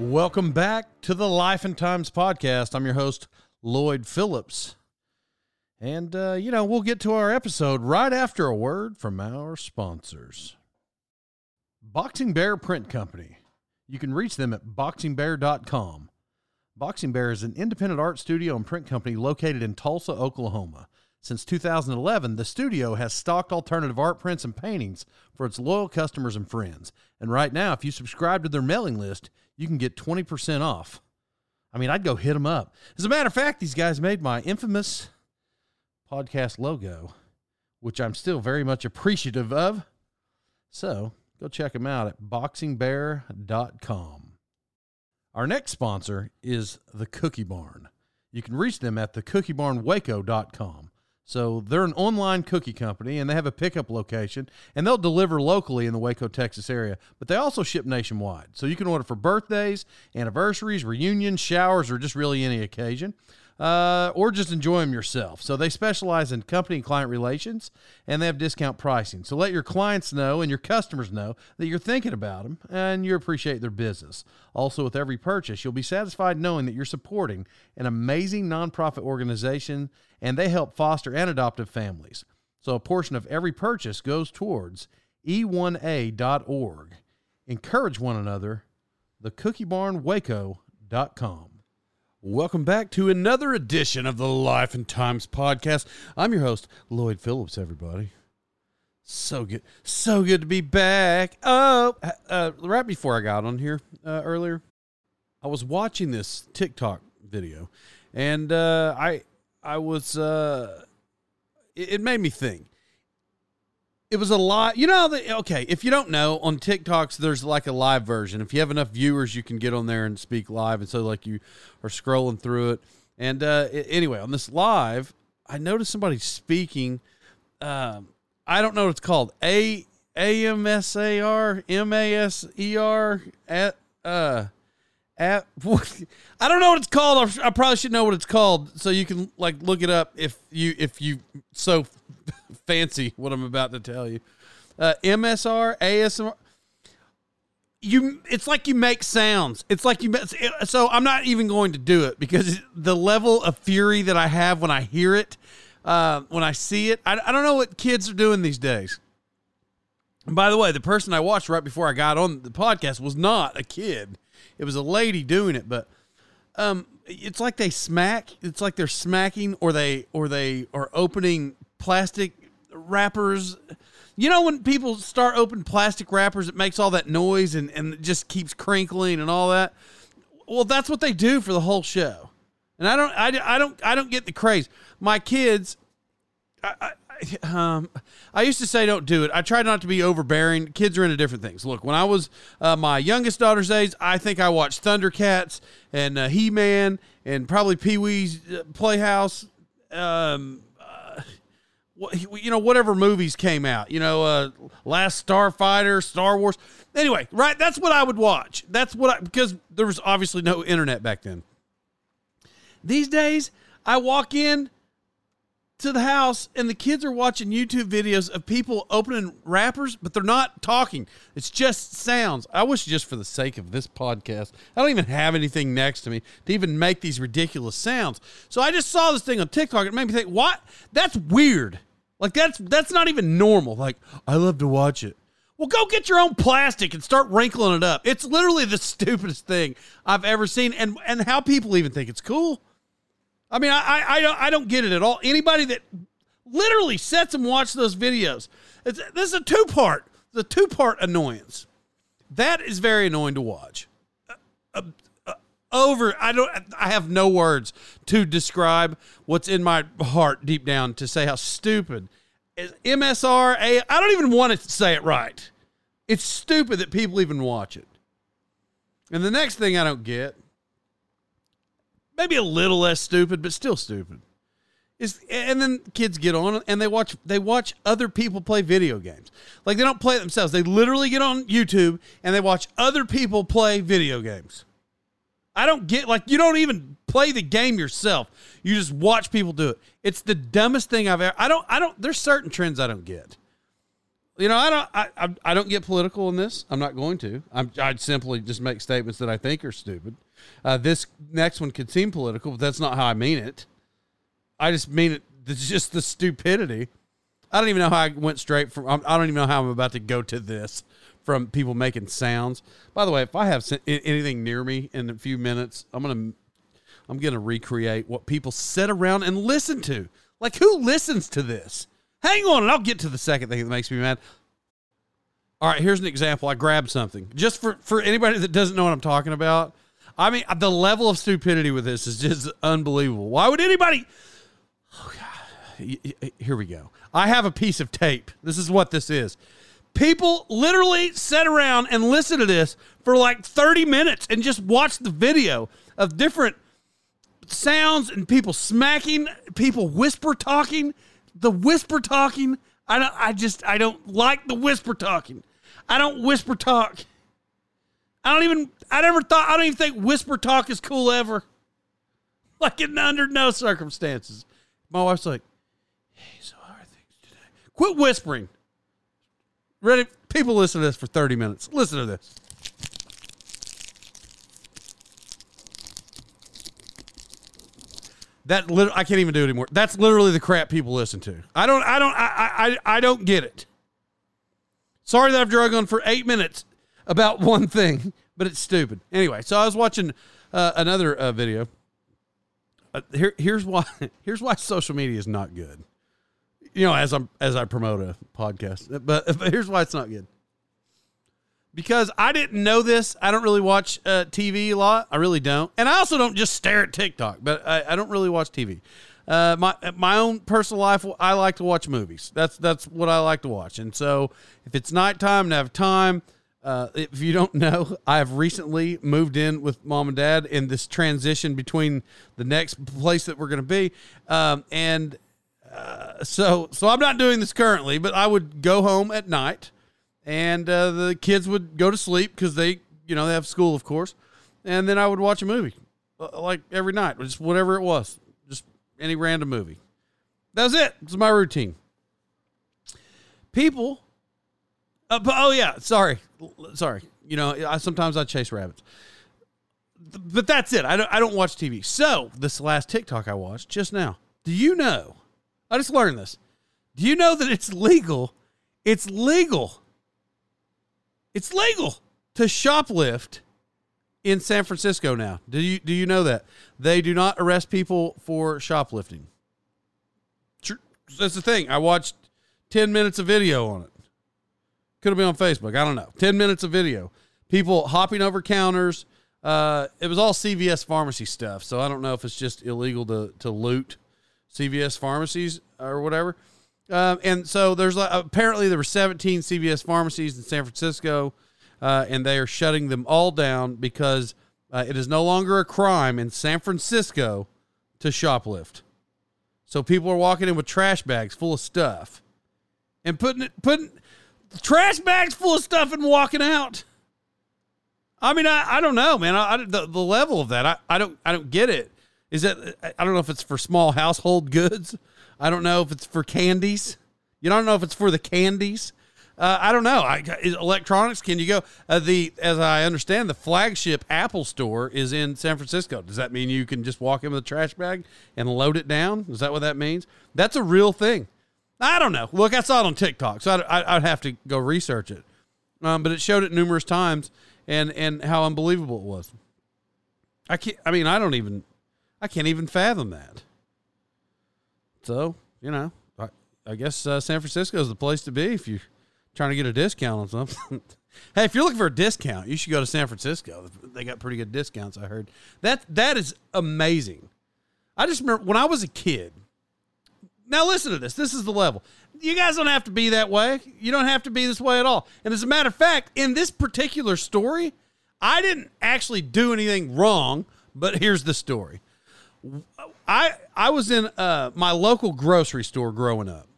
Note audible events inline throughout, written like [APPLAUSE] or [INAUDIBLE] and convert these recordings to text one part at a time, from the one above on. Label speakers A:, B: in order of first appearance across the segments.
A: Welcome back to the Life and Times podcast. I'm your host, Lloyd Phillips. And, uh, you know, we'll get to our episode right after a word from our sponsors Boxing Bear Print Company. You can reach them at boxingbear.com. Boxing Bear is an independent art studio and print company located in Tulsa, Oklahoma. Since 2011, the studio has stocked alternative art prints and paintings for its loyal customers and friends. And right now, if you subscribe to their mailing list, you can get 20% off. I mean, I'd go hit them up. As a matter of fact, these guys made my infamous podcast logo, which I'm still very much appreciative of. So go check them out at boxingbear.com. Our next sponsor is the Cookie Barn. You can reach them at thecookiebarnwaco.com. So they're an online cookie company and they have a pickup location and they'll deliver locally in the Waco, Texas area, but they also ship nationwide. So you can order for birthdays, anniversaries, reunions, showers, or just really any occasion uh, or just enjoy them yourself. So they specialize in company and client relations, and they have discount pricing. So let your clients know and your customers know that you're thinking about them and you appreciate their business. Also, with every purchase, you'll be satisfied knowing that you're supporting an amazing nonprofit organization, and they help foster and adoptive families. So a portion of every purchase goes towards e1a.org. Encourage one another. TheCookieBarnWaco.com. Welcome back to another edition of the Life and Times podcast. I'm your host, Lloyd Phillips, everybody. So good. So good to be back. Oh, uh, right before I got on here uh, earlier, I was watching this TikTok video and uh, I I was uh, it, it made me think it was a lot. You know, the, okay, if you don't know, on TikToks, there's like a live version. If you have enough viewers, you can get on there and speak live. And so, like, you are scrolling through it. And uh, anyway, on this live, I noticed somebody speaking. Um, I don't know what it's called. A A M S A R M A S E R at uh at [LAUGHS] I don't know what it's called. I probably should know what it's called, so you can like look it up if you if you so [LAUGHS] fancy what I'm about to tell you. Uh, MSR, ASMR. You, it's like you make sounds. It's like you. So I'm not even going to do it because the level of fury that I have when I hear it, uh, when I see it, I, I don't know what kids are doing these days. And by the way, the person I watched right before I got on the podcast was not a kid. It was a lady doing it, but um, it's like they smack. It's like they're smacking, or they or they are opening plastic wrappers. You know when people start opening plastic wrappers, it makes all that noise and, and it just keeps crinkling and all that. Well, that's what they do for the whole show. And I don't, I, I don't, I don't get the craze. My kids, I, I, um, I used to say don't do it. I try not to be overbearing. Kids are into different things. Look, when I was uh, my youngest daughter's age, I think I watched Thundercats and uh, He Man and probably Pee Wee's uh, Playhouse. Um, you know, whatever movies came out, you know, uh, Last Starfighter, Star Wars. Anyway, right? That's what I would watch. That's what I, because there was obviously no internet back then. These days, I walk in to the house and the kids are watching YouTube videos of people opening wrappers, but they're not talking. It's just sounds. I wish just for the sake of this podcast, I don't even have anything next to me to even make these ridiculous sounds. So I just saw this thing on TikTok. It made me think, what? That's weird. Like that's that's not even normal. Like I love to watch it. Well, go get your own plastic and start wrinkling it up. It's literally the [LAUGHS] stupidest thing I've ever seen, and and how people even think it's cool. I mean, I I, I don't I don't get it at all. Anybody that literally sets and watch those videos, it's, this is a two part, the two part annoyance. That is very annoying to watch. Over, I don't, I have no words to describe what's in my heart deep down to say how stupid MSR. I don't even want to say it right. It's stupid that people even watch it. And the next thing I don't get, maybe a little less stupid, but still stupid, is and then kids get on and they watch they watch other people play video games. Like they don't play it themselves. They literally get on YouTube and they watch other people play video games. I don't get like you don't even play the game yourself. You just watch people do it. It's the dumbest thing I've ever. I don't. I don't. There's certain trends I don't get. You know, I don't. I, I, I don't get political in this. I'm not going to. I'm, I'd simply just make statements that I think are stupid. Uh, this next one could seem political, but that's not how I mean it. I just mean it. It's just the stupidity. I don't even know how I went straight from. I don't even know how I'm about to go to this from people making sounds. By the way, if I have anything near me in a few minutes, I'm gonna I'm gonna recreate what people sit around and listen to. Like who listens to this? Hang on, and I'll get to the second thing that makes me mad. All right, here's an example. I grabbed something just for for anybody that doesn't know what I'm talking about. I mean, the level of stupidity with this is just unbelievable. Why would anybody? Oh God, here we go. I have a piece of tape. This is what this is. People literally sit around and listen to this for like 30 minutes and just watch the video of different sounds and people smacking, people whisper talking. The whisper talking, I don't I just I don't like the whisper talking. I don't whisper talk. I don't even I never thought I don't even think whisper talk is cool ever. [LAUGHS] Like in under no circumstances. My wife's like, Hey, so how are things today? Quit whispering. Ready? People listen to this for 30 minutes. Listen to this. That lit- I can't even do it anymore. That's literally the crap people listen to. I don't. I don't. I. I. I don't get it. Sorry that I've drug on for eight minutes about [LAUGHS] one thing, but it's stupid. Anyway, so I was watching uh, another uh, video. Uh, here, here's why. [LAUGHS] Here's why social media is not good you know, as I'm as I promote a podcast. But, [LAUGHS] but here's why it's not good. Because I didn't know this. I don't really watch uh, TV a lot. I really don't, and I also don't just stare at TikTok. But I, I don't really watch TV. Uh, my my own personal life, I like to watch movies. That's that's what I like to watch. And so, if it's nighttime and I have time, uh, if you don't [LAUGHS] know, I have recently moved in with mom and dad in this transition between the next place that we're going to be, um, and uh, so so I'm not doing this currently, but I would go home at night, and uh, the kids would go to sleep because they you know they have school of course, and then I would watch a movie uh, like every night, just whatever it was, just any random movie. That was it. It's my routine. People. Uh, oh yeah, sorry, sorry. You know, I sometimes I chase rabbits but that's it. I don't, I don't watch TV. So this last TikTok I watched just now. Do you know I just learned this. Do you know that it's legal? It's legal. It's legal to shoplift in San Francisco now. Do you do you know that they do not arrest people for shoplifting? That's the thing. I watched ten minutes of video on it. Could have been on Facebook. I don't know. Ten minutes of video. People hopping over counters. Uh, it was all CVS pharmacy stuff. So I don't know if it's just illegal to to loot CVS pharmacies or whatever. Um, and so there's apparently there were 17 CVS pharmacies in San Francisco, uh, and they are shutting them all down because uh, it is no longer a crime in San Francisco to shoplift. So people are walking in with trash bags full of stuff and putting it putting trash bags full of stuff and walking out. I mean, I, I don't know, man. I, I the, the level of that, I, I don't I don't get it. Is that I don't know if it's for small household goods. I don't know if it's for candies. You don't know if it's for the candies. Uh, I don't know. I, electronics. Can you go? Uh, the as I understand, the flagship Apple store is in San Francisco. Does that mean you can just walk in with a trash bag and load it down? Is that what that means? That's a real thing. I don't know. Look, I saw it on TikTok, so I'd, I'd have to go research it. um, but it showed it numerous times and and how unbelievable it was. I can't. I mean, I don't even. I can't even fathom that. So you know, I, I guess uh, San Francisco is the place to be if you're trying to get a discount on something. [LAUGHS] hey, if you're looking for a discount, you should go to San Francisco. They got pretty good discounts. I heard that that is amazing. I just remember when I was a kid. Now listen to this. This is the level. You guys don't have to be that way. You don't have to be this way at all. And as a matter of fact, in this particular story, I didn't actually do anything wrong, but here's the story. I I was in uh, my local grocery store growing up.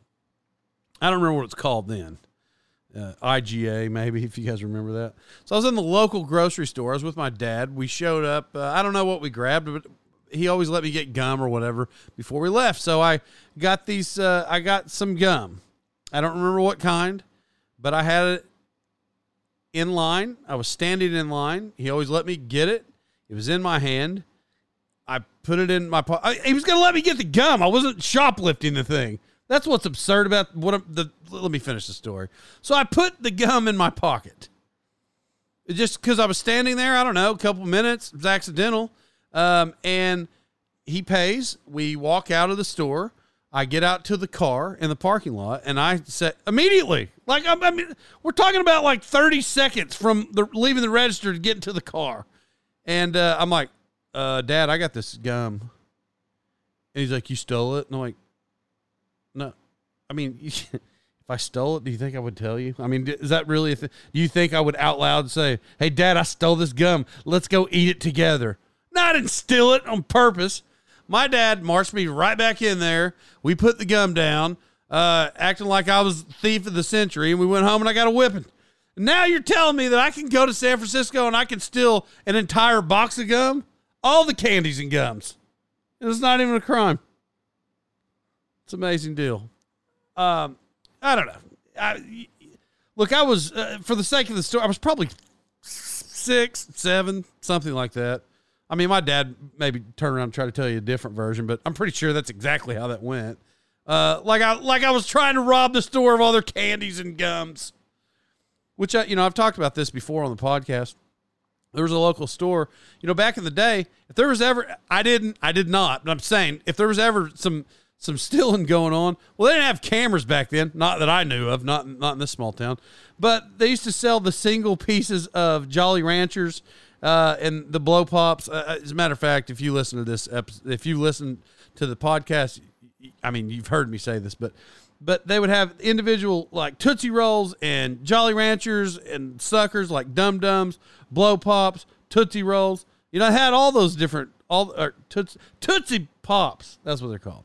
A: I don't remember what it's called then. Uh, IGA, maybe [LAUGHS] if you guys remember that. So I was in the local grocery store. I was with my dad. We showed up. Uh, I don't know what we grabbed, but he always let me get gum or whatever before we left. So I got these. Uh, I got some gum. I don't remember what kind, but I had it in line. I was standing in line. He always let me get it. It was in my hand. I put it in my pocket. He was going to let me get the gum. I wasn't shoplifting the thing. That's what's absurd about what I'm, the. Let me finish the story. So I put the gum in my pocket. just because I was standing there, I don't know, a couple minutes. It was accidental. Um, and he pays. We walk out of the store. I get out to the car in the parking lot, and I said immediately, like I, I mean, we're talking about like thirty seconds from the leaving the register to getting to the car, and uh, I'm like, uh, "Dad, I got this gum," and he's like, "You stole it?" And I'm like, "No, I mean, [LAUGHS] if I stole it, do you think I would tell you? I mean, is that really? Th- do you think I would out loud say, "Hey, Dad, I stole this gum. Let's go eat it together"? No, I didn't steal it on purpose. My dad marched me right back in there. We put the gum down, uh, acting like I was thief of the century, and we went home and I got a whipping. Now you're telling me that I can go to San Francisco and I can steal an entire box of gum? All the candies and gums. And it's not even a crime. It's an amazing deal. Um, I don't know. I, look, I was, uh, for the sake of the story, I was probably six, seven, something like that. I mean, my dad maybe turn around and try to tell you a different version, but I'm pretty sure that's exactly how that went. Uh, like I like I was trying to rob the store of all their candies and gums, which I, you know I've talked about this before on the podcast. There was a local store, you know, back in the day. If there was ever, I didn't, I did not, but I'm saying if there was ever some some stealing going on, well, they didn't have cameras back then, not that I knew of, not not in this small town, but they used to sell the single pieces of Jolly Ranchers uh, and the blow pops. Uh, uh, as a matter of fact, if you listen to this episode, if you listen to the podcast, I mean, you've heard me say this, but but they would have individual like Tootsie Rolls and Jolly Ranchers and suckers like Dum Dums, Blow Pops, Tootsie Rolls. You know, I had all those different all or Tootsie, Tootsie Pops. That's what they're called.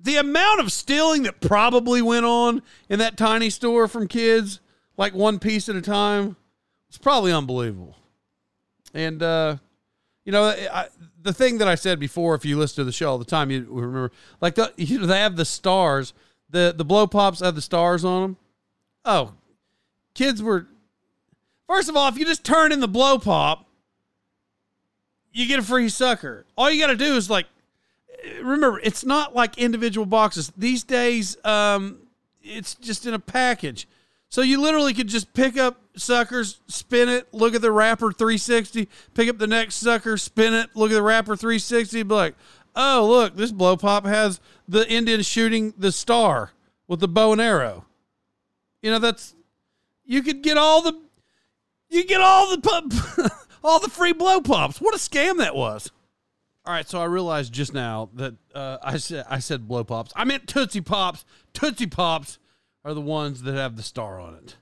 A: The amount of stealing that probably went on in that tiny store from kids, like one piece at a time, it's probably unbelievable. And, uh, you know, I, the thing that I said before, if you listen to the show all the time, you remember, like, the, you know, they have the stars, the, the blow pops have the stars on them. Oh, kids were, first of all, if you just turn in the blow pop, you get a free sucker. All you got to do is, like, remember, it's not like individual boxes. These days, um, it's just in a package. So you literally could just pick up suckers, spin it, look at the wrapper 360, pick up the next sucker, spin it, look at the wrapper 360, be like, oh, look, this blow pop has the Indian shooting the star with the bow and arrow. You know, that's, you could get all the, you get all the, [LAUGHS] all the free blow pops. What a scam that was. All right, so I realized just now that uh, I said I said blow pops. I meant Tootsie Pops. Tootsie Pops are the ones that have the star on it.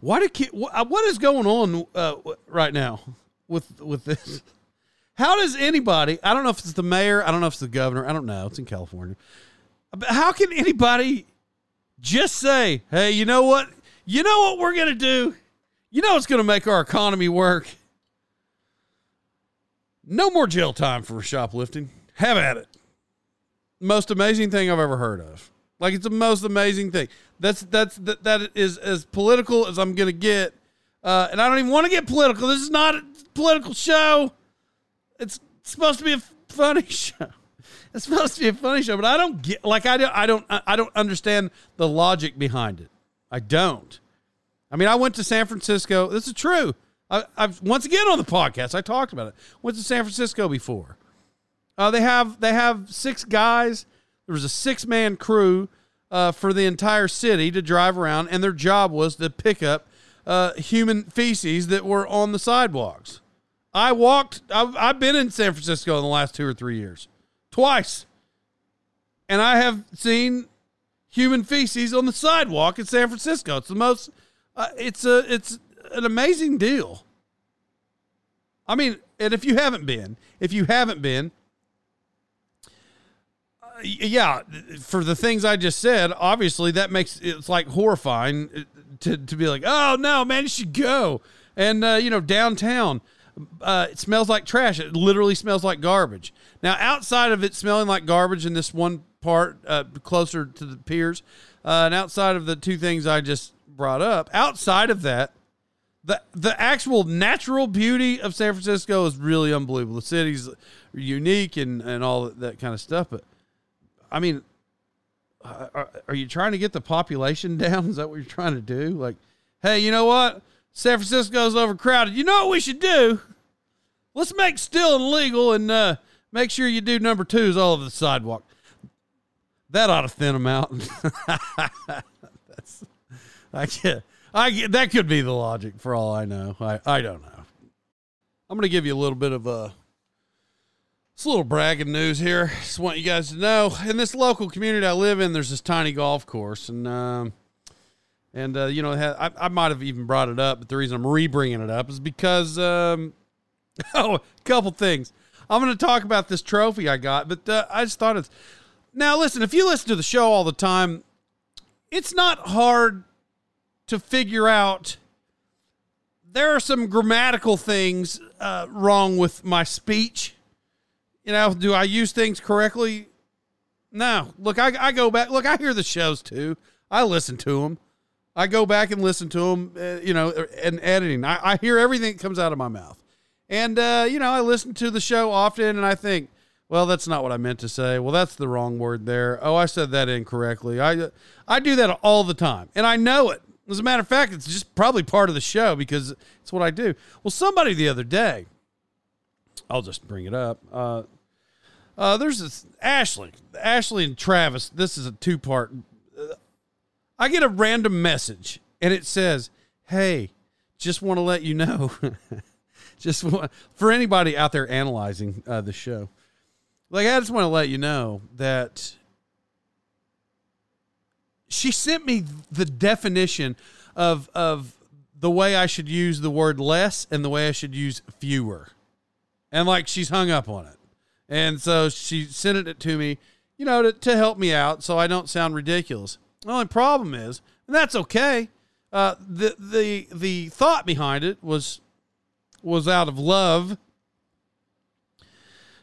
A: Why do uh, what is going on uh, right now with with this? How does anybody? I don't know if it's the mayor. I don't know if it's the governor. I don't know. It's in California. But how can anybody just say, "Hey, you know what? You know what we're gonna do? You know what's gonna make our economy work? No more jail time for shoplifting. Have at it." Most amazing thing I've ever heard of. Like it's the most amazing thing. That's that's that, that is as political as I'm gonna get. Uh, and I don't even want to get political. This is not a political show. It's supposed to be a funny [LAUGHS] show. It's supposed to be a funny show, but I don't get like I don't I don't I don't understand the logic behind it. I don't. I mean, I went to San Francisco. This is true. I, have once again on the podcast. I talked about it. Went to San Francisco before. Uh, they have they have six guys. There was a six man crew uh, for the entire city to drive around, and their job was to pick up uh, human feces that were on the sidewalks. I walked. I've, I've been in San Francisco in the last two or three years, twice, and I have seen human feces on the sidewalk in San Francisco. It's the most. Uh, it's a. It's an amazing deal. I mean, and if you haven't been, if you haven't been, yeah, for the things I just said, obviously that makes it's like horrifying uh, to to be like, oh no, man, you should go. And uh, you know, downtown, uh, it smells like trash. It literally smells like garbage. Now, outside of it smelling like garbage in this one part, uh, closer to the piers, uh, and outside of the two things I just brought up, outside of that, the the actual natural beauty of San Francisco is really unbelievable. The city's unique and and all that, that kind of stuff. But I mean, are, are you trying to get the population [LAUGHS] down? Is that what you're trying to do? Like, hey, you know what? San Francisco's overcrowded. You know what we should do? Let's make stealing legal and uh, make sure you do number twos all over the sidewalk. That ought to thin them out. [LAUGHS] That's, I get, I get, that could be the logic for all I know. I, I don't know. I'm going to give you a little bit of a, it's a little bragging news here. Just want you guys to know in this local community I live in, there's this tiny golf course, and um, and, uh, you know, I, I might have even brought it up, but the reason I'm re bringing it up is because, um, [LAUGHS] oh, a couple things. I'm going to talk about this trophy I got, but uh, I just thought it's. Now, listen, if you listen to the show all the time, it's not hard to figure out. There are some grammatical things uh, wrong with my speech. You know, do I use things correctly? No. Look, I, I go back. Look, I hear the shows too. I listen to them. I go back and listen to them, uh, you know, and editing. I, I, hear everything that comes out of my mouth. And, uh, you know, I listen to the show often and I think, well, that's not what I meant to say. Well, that's the wrong word there. Oh, I said that incorrectly. I, I do that all the time and I know it. As a matter of fact, it's just probably part of the show because it's what I do. Well, somebody the other day, I'll just bring it up. Uh, uh, there's this Ashley, Ashley and Travis. This is a two part I get a random message and it says, "Hey, just want to let you know." [LAUGHS] just want, for anybody out there analyzing uh, the show, like I just want to let you know that she sent me the definition of of the way I should use the word less and the way I should use fewer, and like she's hung up on it, and so she sent it to me, you know, to, to help me out so I don't sound ridiculous. The only problem is, and that's okay. Uh, the the the thought behind it was was out of love.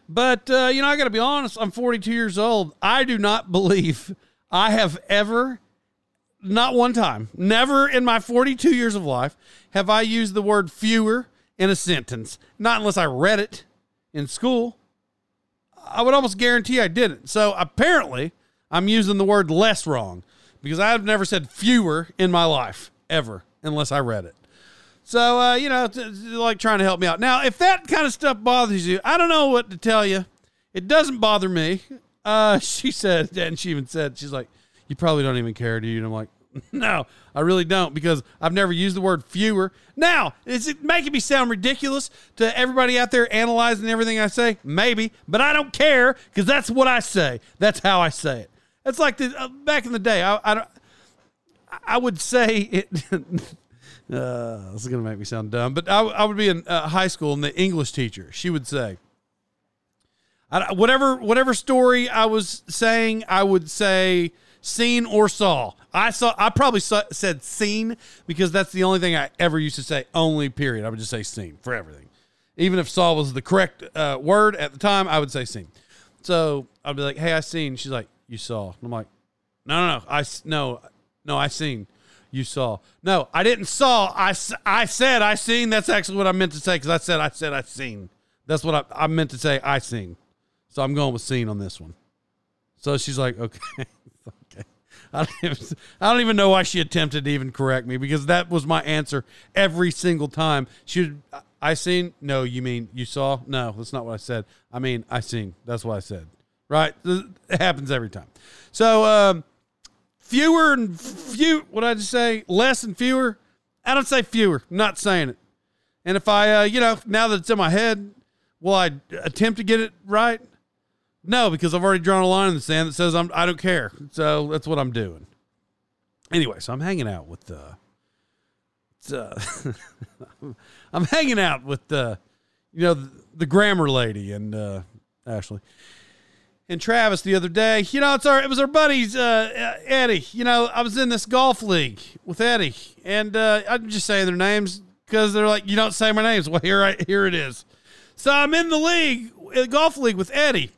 A: But uh, you know, I got to be honest. I'm 42 years old. I do not [LAUGHS] believe I have ever, not one time, never in my 42 years of life, have I used the word fewer in a sentence. Not unless I read it in school. I would almost guarantee I didn't. So apparently, I'm using the word less wrong because I've never said fewer in my life ever unless I read it. So, uh, you know, t- t- like trying to help me out. Now, if that kind of stuff bothers you, I don't know what to tell you. It doesn't bother me. Uh, [LAUGHS] she said, and she even said, she's like, you probably don't even care, do you? And I'm like, [LAUGHS] no, I really don't because I've never used the word fewer. Now, is it making me sound ridiculous to everybody out there analyzing everything I say? Maybe, but I don't care because that's what I say. That's how I say it. It's like the uh, back in the day. I I, I would say it. [LAUGHS] uh, this is gonna make me sound dumb, but I, I would be in uh, high school and the English teacher. She would say, I, whatever whatever story I was saying, I would say seen or saw. I saw. I probably saw, said seen because that's the only thing I ever used to say. Only period. I would just say seen for everything. Even if saw was the correct uh, word at the time, I would say seen. So I'd be like, "Hey, I seen." She's like, you saw. I'm like, no, no, no. I, no, no, I seen. You saw. No, I didn't saw. I, I said I seen. That's actually what I meant to say because I said I said I seen. That's what I, I meant to say. I seen. So I'm going with seen on this one. So she's like, okay. [LAUGHS] I don't, even, know why she attempted to even correct me because that was my answer every single time. She, I seen. No, you mean you saw? No, that's not what I said. I mean I seen. That's what I said. Right? It happens every time. So um, fewer and few. What I just say? Less and fewer. I don't say fewer. I'm not saying it. And if I, uh, you know, now that it's in my head, will I attempt to get it right? No, because I've already drawn a line in the sand that says I'm I don't care. So that's what I'm doing. Anyway, so I'm hanging out with uh, uh [LAUGHS] I'm hanging out with uh you know the, the grammar lady and uh Ashley and Travis the other day. You know, it's our it was our buddies uh Eddie. You know, I was in this golf league with Eddie and uh I'm just saying their names because they're like you don't say my names. [LAUGHS] Well, here I here it is. So I'm in the league, the golf league with Eddie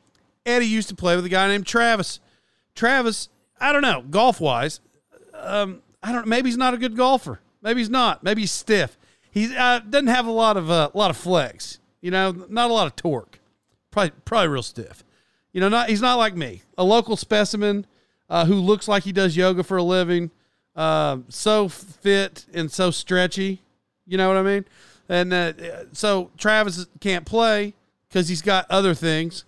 A: Eddie used to play with a guy named Travis. Travis, I don't know, golf wise, um, I don't. Maybe he's not a good golfer. Maybe he's not. Maybe he's stiff. He uh, doesn't have a lot of a uh, lot of flex. You know, not a lot of torque. Probably probably real stiff. You know, not he's not like me, a local specimen uh, who looks like he does yoga for a living, uh, so fit and so stretchy. You know what I mean? And uh, so Travis can't play because he's got other things.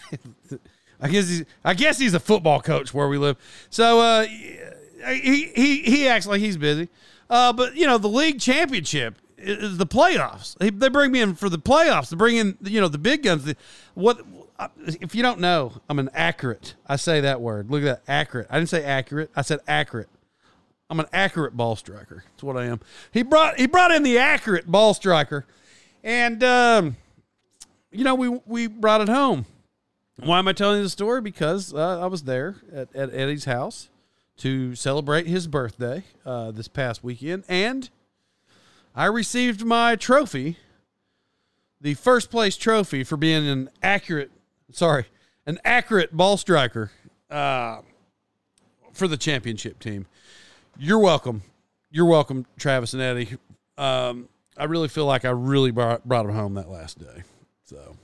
A: [LAUGHS] I guess he's I guess he's a football coach where we live. So uh, he he he acts like he's busy. Uh, but you know the league championship is the playoffs. They, bring me in for the playoffs. They bring in you know the big guns. What if you don't know? I'm an accurate. I say that word. Look at that accurate. I didn't say accurate. I said accurate. I'm an accurate ball striker. That's what I am. He brought he brought in the accurate ball striker, and um, you know we we brought it home. Why am I telling you the story? Because uh, I was there at, at, Eddie's house to celebrate his birthday uh, this past weekend, and I received my trophy, the first place trophy for being an accurate, sorry, an accurate ball striker uh, for the championship team. You're welcome. You're welcome, Travis and Eddie. Um, I really feel like I really brought, brought them home that last day. So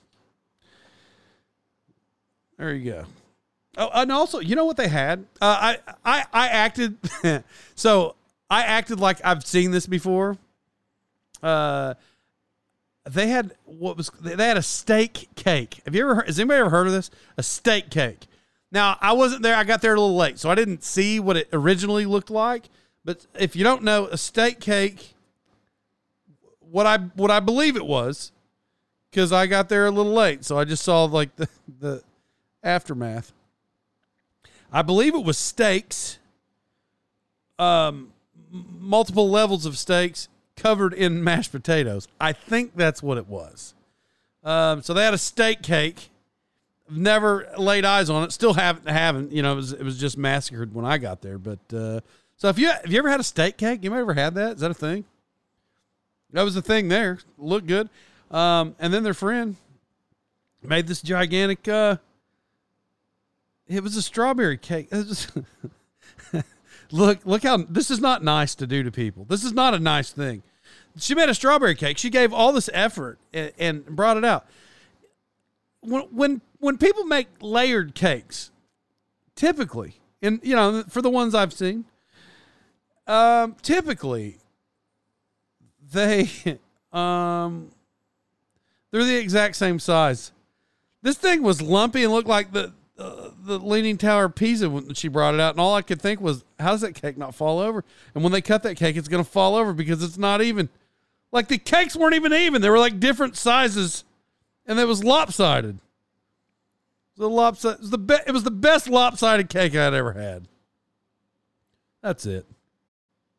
A: there you go. Oh, and also, you know what they had? Uh, I I I acted [LAUGHS] so I acted like I've seen this before. Uh, they had what was they had a steak cake. Have you ever heard, has anybody ever heard of this? A steak cake. Now I wasn't there. I got there a little late, so I didn't see what it originally looked like. But if you don't know, a steak cake, what I what I believe it was, because I got there a little late, so I just saw like [LAUGHS] the the aftermath. I believe it was steaks, um, multiple levels of steaks covered in mashed potatoes. I think that's what it was. Um, so they had a steak cake. Never laid eyes on it. Still haven't haven't. You know, it was it was just massacred when I got there. But uh, so if you have you ever had a steak cake? You ever had that? Is that a thing? That was a thing there. Looked good. Um, and then their friend made this gigantic uh, it was a strawberry cake. [LAUGHS] look, look how this is not nice to do to people. This is not a nice thing. She made a strawberry cake. She gave all this effort and, and brought it out. When when when people make layered cakes, typically, and you know, for the ones I've seen, um, typically they [LAUGHS] um they're the exact same size. This thing was lumpy and looked like the the Leaning Tower of Pisa when she brought it out, and all I could think was, how does that cake not fall over? And when they cut that cake, it's going to fall over because it's not even. Like the cakes weren't even even; they were like different sizes, and it was lopsided. The lopsided, it was the it was the best lopsided cake I'd ever had. That's it.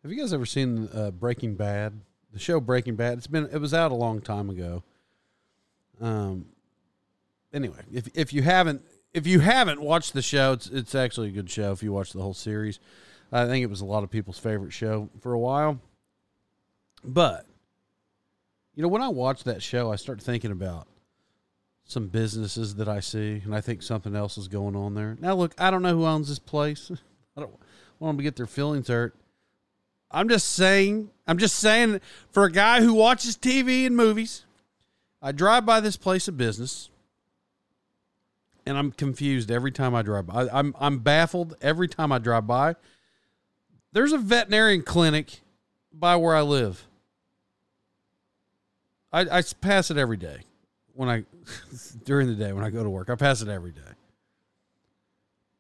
A: Have you guys ever seen uh, Breaking Bad? The show Breaking Bad. It's been it was out a long time ago. Um. Anyway, if if you haven't if you haven't watched the show, it's it's actually a good show. If you watch the whole series, I think it was a lot of people's favorite show for a while. But you know, when I watch that show, I start thinking about some businesses that I see, and I think something else is going on there. Now, look, I don't know who owns this place. [LAUGHS] I don't want them to get their feelings hurt. I'm just saying. I'm just saying. For a guy who watches TV and movies, I drive by this place of business and I'm confused every time I drive by. I, I'm I'm baffled every time I drive by. There's a veterinarian clinic by where I live. I, I pass it every day when I [LAUGHS] during the day when I go to work. I pass it every day.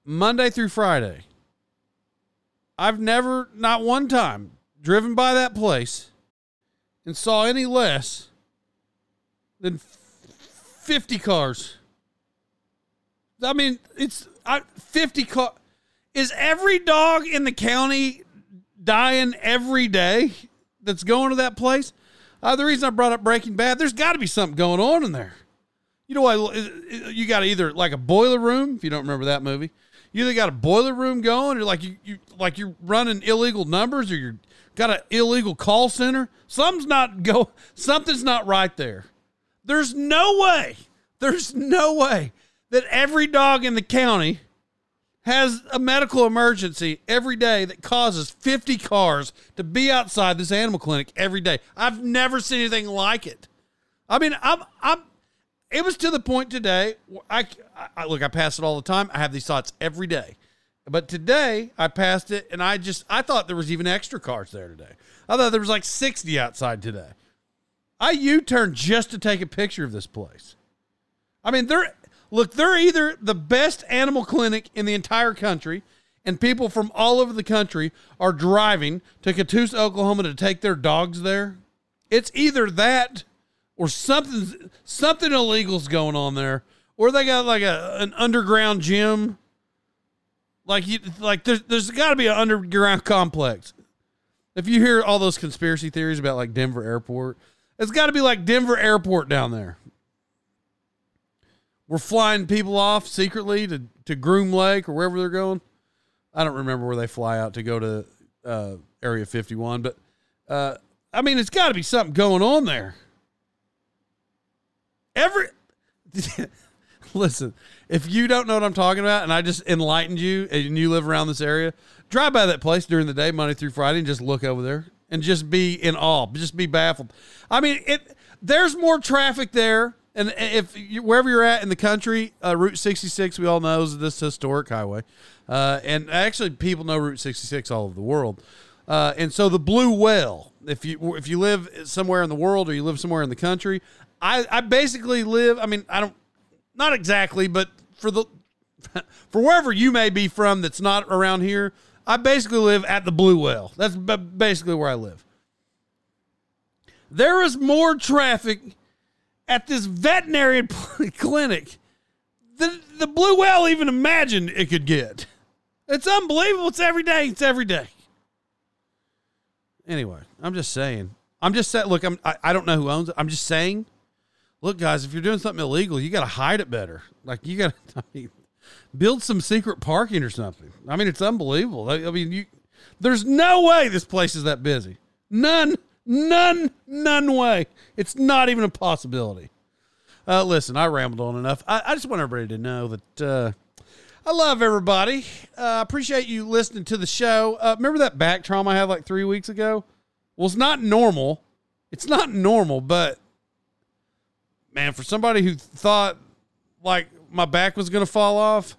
A: Monday through Friday. I've never, not one time, driven by that place and saw any less than 50 cars. I mean, it's I, 50 car. Is every dog in the county dying every day that's going to that place? Uh, the reason I brought up Breaking Bad, there's got to be something going on in there. You know what? You got either like a boiler room, if you don't remember that movie. You either got a boiler room going, or like you, you like you're running illegal numbers, or you're got an illegal call center. Something's not go. Something's not right there. There's no way. There's no way that every dog in the county has a medical emergency every day that causes 50 cars to be outside this animal clinic every day. I've never seen anything like it. I mean, I'm I'm it was to the point today. I, I look, I pass it all the time. I have these thoughts every day. But today I passed it and I just I thought there was even extra cars there today. I thought there was like 60 outside today. I U-turned just to take a picture of this place. I mean, they're look, they're either the best animal clinic in the entire country, and people from all over the country are driving to Catoosa, Oklahoma to take their dogs there. It's either that or something something illegal's going on there, or they got like a an underground gym. Like you, like there's there's got to be an underground complex. If you hear all those conspiracy theories about like Denver Airport, it's got to be like Denver Airport down there. We're flying people off secretly to, to Groom Lake or wherever they're going. I don't remember where they fly out to go to uh, Area 51, but uh, I mean, it's got to be something going on there. Every [LAUGHS] listen, if you don't know what I'm talking about, and I just enlightened you, and you live around this area, drive by that place during the day, Monday through Friday, and just look over there and just be in awe, just be baffled. I mean, it. There's more traffic there, and if you, wherever you're at in the country, uh, Route 66, we all know is this historic highway, uh, and actually people know Route 66 all over the world. Uh, and so the blue whale, if you if you live somewhere in the world or you live somewhere in the country, I, I basically live. I mean, I don't, not exactly, but for the, [LAUGHS] for wherever you may be from that's not around here, I basically live at the Blue Whale. That's basically where I live. There is more traffic at this veterinary [LAUGHS] clinic than the Blue Whale even imagined it could get. It's unbelievable. It's every day. It's every day. Anyway, I'm just saying. I'm just saying. Look, I'm. I, I don't know who owns it. I'm just saying look, guys, if you're doing something illegal, you got to hide it better. Like you got to [LAUGHS] I mean, build some secret parking or something. I mean, it's unbelievable. I, I mean, you, there's no way this place is that busy. None, none, none way. It's not even a possibility. Uh, listen, I rambled on enough. I, I, just want everybody to know that uh, I love everybody. Uh, I uh, appreciate you listening to the show. Uh, remember that back trauma I had like three weeks ago? Well, it's not normal. It's not normal, but man, for somebody who thought like my back was going to fall off,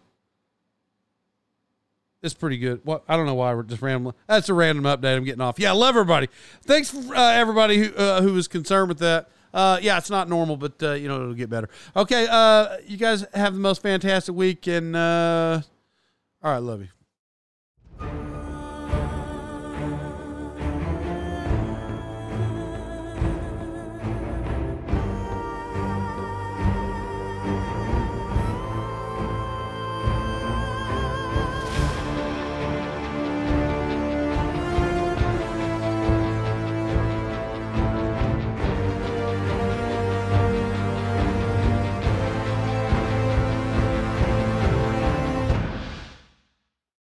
A: it's pretty good. What I don't know why we're just random. That's a random update. I'm getting off. Yeah, I love everybody. Thanks for uh, everybody who uh, who was concerned with that. Uh, yeah, it's not normal, but uh, you know it'll get better. Okay, uh, you guys have the most fantastic week, and uh, all right, love you.